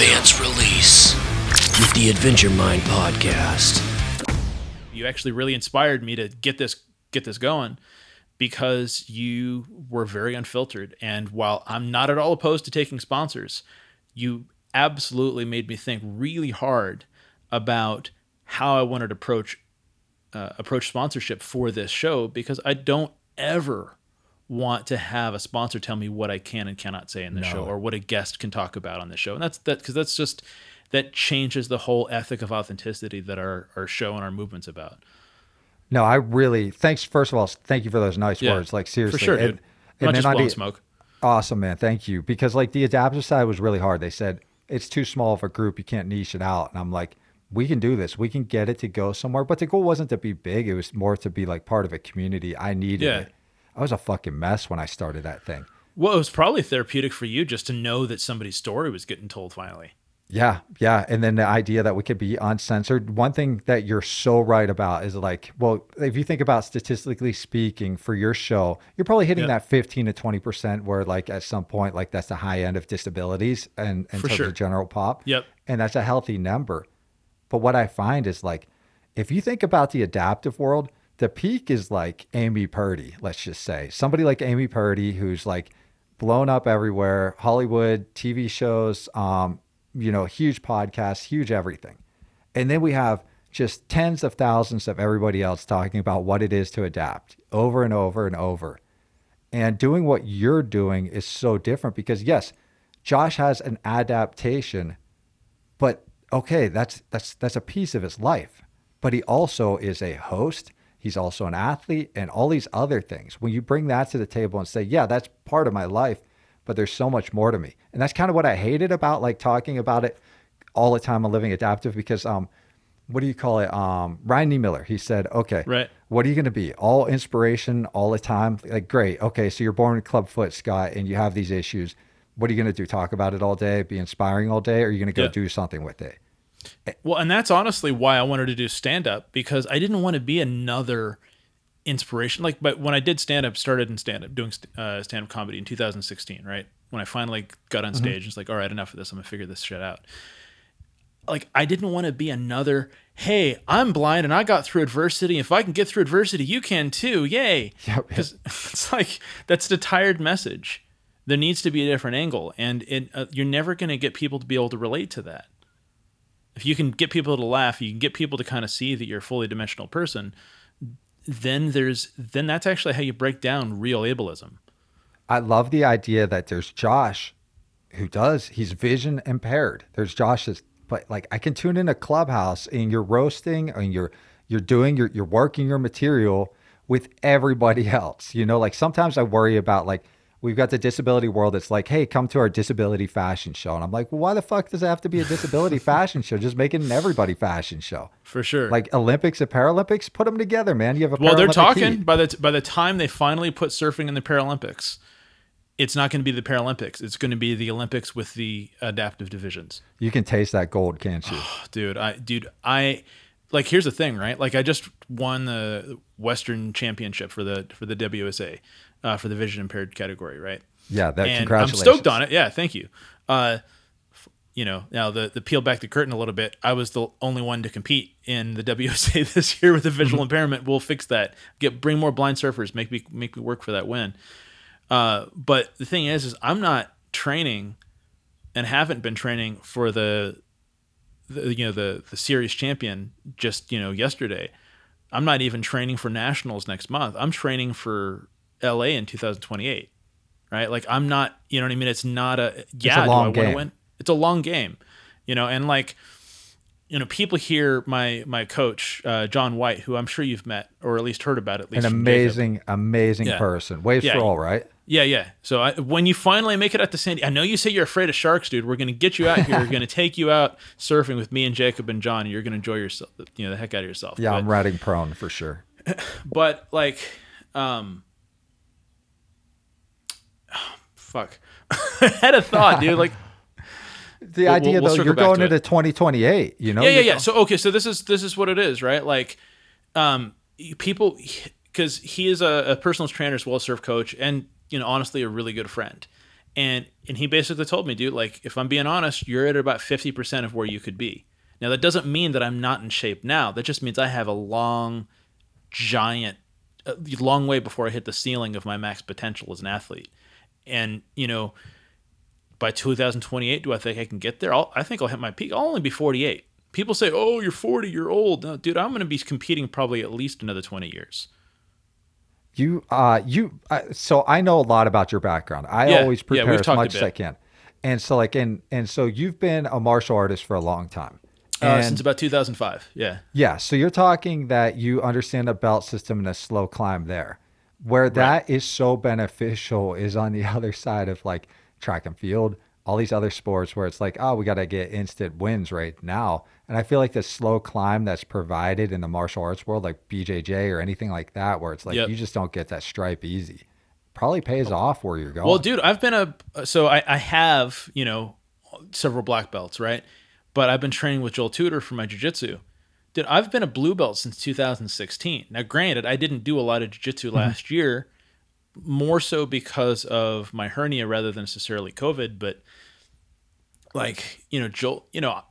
Advance release with the Adventure Mind podcast. You actually really inspired me to get this get this going because you were very unfiltered and while I'm not at all opposed to taking sponsors, you absolutely made me think really hard about how I wanted to approach uh, approach sponsorship for this show because I don't ever want to have a sponsor tell me what I can and cannot say in the No. show or what a guest can talk about on the show. And that's that because that's just that changes the whole ethic of authenticity that our, our show and our movement's about. No, I really thanks. First of all, thank you for those nice Yeah, words. Like seriously, for sure, And- dude. Not and just then on blowing the- smoke. Awesome, man. Thank you. Because like the adaptive side was really hard. They said it's too small of a group. You can't niche it out. And I'm like, we can do this. We can get it to go somewhere. But the goal wasn't to be big. It was more to be like part of a community. I needed Yeah. it. I was a fucking mess when I started that thing. Well, it was probably therapeutic for you just to know that somebody's story was getting told finally. Yeah, yeah. And then the idea that we could be uncensored. One thing that you're so right about is like, well, if you think about statistically speaking for your show, you're probably hitting Yep. that 15 to 20% where like at some point, like that's the high end of disabilities and, For terms sure. of general pop. Yep. And that's a healthy number. But what I find is like, if you think about the adaptive world, the peak is like Amy Purdy, let's just say. Somebody like Amy Purdy who's like blown up everywhere, Hollywood, TV shows, um, you know, huge podcasts, huge everything. And then we have just tens of thousands of everybody else talking about what it is to adapt over and over and over. And doing what you're doing is so different because yes, Josh has an adaptation, but okay, that's that's that's a piece of his life. But he also is a host. He's also an athlete and all these other things. When you bring that to the table and say, "Yeah, that's part of my life, but there's so much more to me." And that's kind of what I hated about like talking about it all the time on living adaptive because um what do you call it? Um Ryan E. Miller, he said, "Okay, Right. what are you going to be? All inspiration all the time? Like, great. Okay, so you're born in clubfoot, Scott, and you have these issues. What are you going to do? Talk about it all day? Be inspiring all day? Or are you going to go Yeah. do something with it? Well, and that's honestly why I wanted to do stand up because I didn't want to be another inspiration. Like, but when I did stand up, started in stand up, doing uh, stand up comedy in 2016, right? When I finally got on stage, it's like, all right, enough of this. I'm gonna figure this shit out. Like, I didn't want to be another. Hey, I'm blind and I got through adversity. If I can get through adversity, you can too. Yay! Yep. Because it's like that's the tired message. There needs to be a different angle, and it, uh, you're never going to get people to be able to relate to that if you can get people to laugh, you can get people to kind of see that you're a fully dimensional person, then there's then that's actually how you break down real ableism. I love the idea that there's Josh who does, he's vision impaired. There's Josh's but like I can tune in a clubhouse and you're roasting and you're, you're doing, you're, you're working your material with everybody else. You know, like sometimes I worry about like, we've got the disability world that's like, hey, come to our disability fashion show. And I'm like, well, why the fuck does it have to be a disability fashion show? Just make it an everybody fashion show. For sure. Like Olympics and Paralympics, put them together, man. You have a well, they're talking heat. by the by the time they finally put surfing in the Paralympics, it's not going to be the Paralympics. It's going to be the Olympics with the adaptive divisions. You can taste that gold, can't you? dude i dude i like here's the thing right? Like i just won the western championship for the for the wsa uh, for the vision impaired category right? Yeah, that and i'm stoked on it. Yeah thank you. Uh f- you know now the the peel back the curtain a little bit. I was the only one to compete in the wsa this year with a visual impairment. We'll fix that. Get bring more blind surfers. Make me make me work for that win. Uh but the thing is is i'm not training and haven't been training for the, the you know the the series champion just you know yesterday. I'm not even training for nationals next month. I'm training for LA in 2028. Right? Like I'm not, you know what I mean? It's not a yeah, do I long want to game. win? It's a long game. You know, and like you know, people hear my my coach, uh, John White, who I'm sure you've met or at least heard about at least An from Jacob. amazing, amazing Yeah. person. Waves Yeah. for all, right? Yeah, yeah. So I, when you finally make it out to Sandy, I know you say you're afraid of sharks, dude. We're gonna get you out here. We're gonna take you out surfing with me and Jacob and John. And you're gonna enjoy yourself, you know, the heck out of yourself. Yeah, but, I'm riding prone for sure. but like, um, fuck. I had a thought, dude. Like, The We'll- idea we'll- though, you're going to into it. 2028. You know? yeah, yeah, yeah. So okay, so this is this is what it is, right? Like, um, people, because he is a, a personal trainer as well surf coach, and you know, honestly, a really good friend. And and he basically told me, dude, like if I'm being honest, you're at about 50% of where you could be. Now that doesn't mean that I'm not in shape now. That just means I have a long giant a long way before I hit the ceiling of my max potential as an athlete. And, you know, by 2028, do I think I can get there? I'll, I think I'll hit my peak. I'll only be 48. People say, "Oh, you're 40, you're old." No, dude, I'm going to be competing probably at least another 20 years. You, uh, you. Uh, so I know a lot about your background. I Yeah, always prepare we've as much as. I can, and so like, and and so you've been a martial artist for a long time. Uh, since about 2005. Yeah. Yeah, so you're talking that you understand a belt system and a slow climb there. Where that is so beneficial is on the other side of like track and field, all these other sports where it's like, oh, we got to get instant wins right now. And I feel like the slow climb that's provided in the martial arts world, like BJJ or anything like that, where it's like Yep. you just don't get that stripe easy, probably pays oh. off where you're going. Well, dude, I've been a so I, I have you know several black belts, right? But I've been training with Joel Tudor for my jiu-jitsu. Dude, I've been a blue belt since 2016. Now, granted, I didn't do a lot of jiu-jitsu mm-hmm. last year, more so because of my hernia rather than necessarily COVID. But like you know, Joel, you know,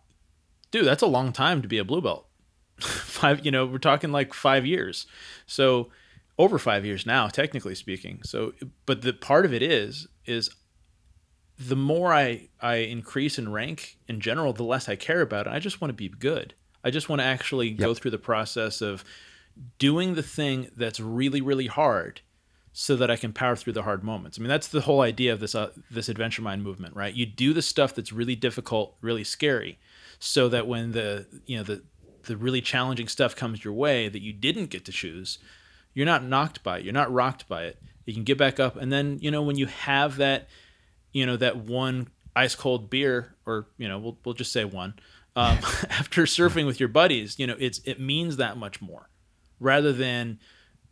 dude, that's a long time to be a blue belt. five, you know, we're talking like five years. So over five years now, technically speaking. So, but the part of it is, is the more I, I increase in rank in general, the less I care about it. I just want to be good. I just want to actually go through the process of doing the thing that's really, really hard so that I can power through the hard moments. I mean, that's the whole idea of this uh, this adventure mind movement, right? You do the stuff that's really difficult, really scary, so that when the you know the the really challenging stuff comes your way that you didn't get to choose, you're not knocked by it, you're not rocked by it. You can get back up, and then you know when you have that, you know that one ice cold beer, or you know we'll we'll just say one, um, after surfing with your buddies, you know it's it means that much more, rather than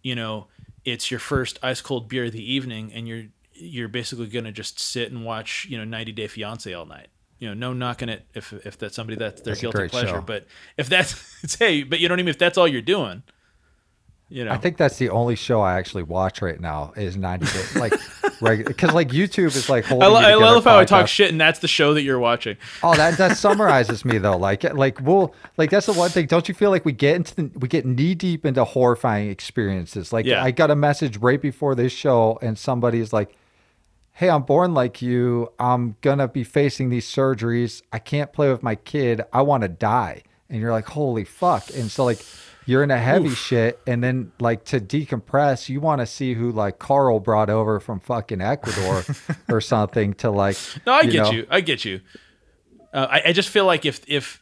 you know it's your first ice cold beer of the evening and you're you're basically gonna just sit and watch you know 90 Day Fiance all night. You know, no knocking it if if that's somebody that's their That's guilty pleasure, show. but if that's it's hey, but you know what I mean. If that's all you're doing, you know, I think that's the only show I actually watch right now is 90 Day. Like, because like YouTube is like holding I, lo- I love how I talk shit and that's the show that you're watching. Oh, that that summarizes me though. Like like we'll like that's the one thing. Don't you feel like we get into the, we get knee deep into horrifying experiences? Like Yeah. I got a message right before this show, and somebody's like, "Hey, I'm born like you. I'm gonna be facing these surgeries. I can't play with my kid. I want to die." And you're like, "Holy fuck!" And so like. You're in a heavy shit, and then like to decompress, you want to see who like Carl brought over from fucking Ecuador or something to like. No, I get know, you. I get you. Uh, I, I just feel like if if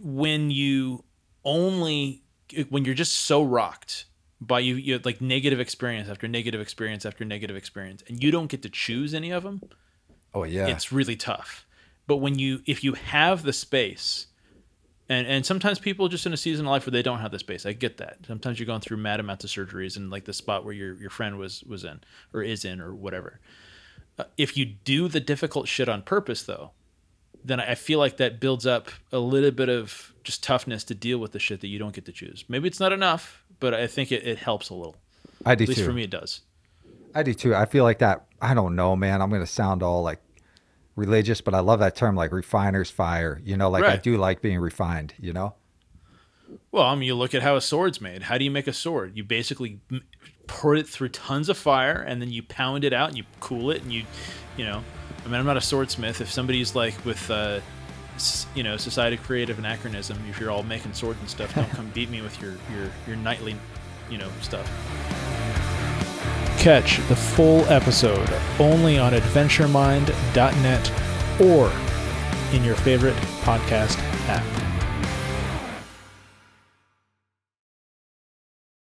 when you only when you're just so rocked by you, you like negative experience after negative experience after negative experience, and you don't get to choose any of them, Oh yeah. it's really tough. But when you if you have the space, and and sometimes people just in a season of life where they don't have the space, I get that. Sometimes you're going through mad amounts of surgeries and like the spot where your your friend was was in or is in or whatever. Uh, if you do the difficult shit on purpose, though, then I feel like that builds up a little bit of just toughness to deal with the shit that you don't get to choose. Maybe it's not enough, but I think it, it helps a little. I do At least too. for me, it does. I do too. I feel like that. I don't know, man. I'm gonna sound all like religious, but I love that term, like refiner's fire. You know, like I do like being refined. You know. Well, I mean, you look at how a sword's made. How do you make a sword? You basically pour it through tons of fire, and then you pound it out, and you cool it, and you, you know, I mean, I'm not a swordsmith. If somebody's like with, uh, you know, Society Creative Anachronism, if you're all making swords and stuff, don't come beat me with your your your knightly, you know, stuff. Catch the full episode only on AdventureMind.net or in your favorite podcast app.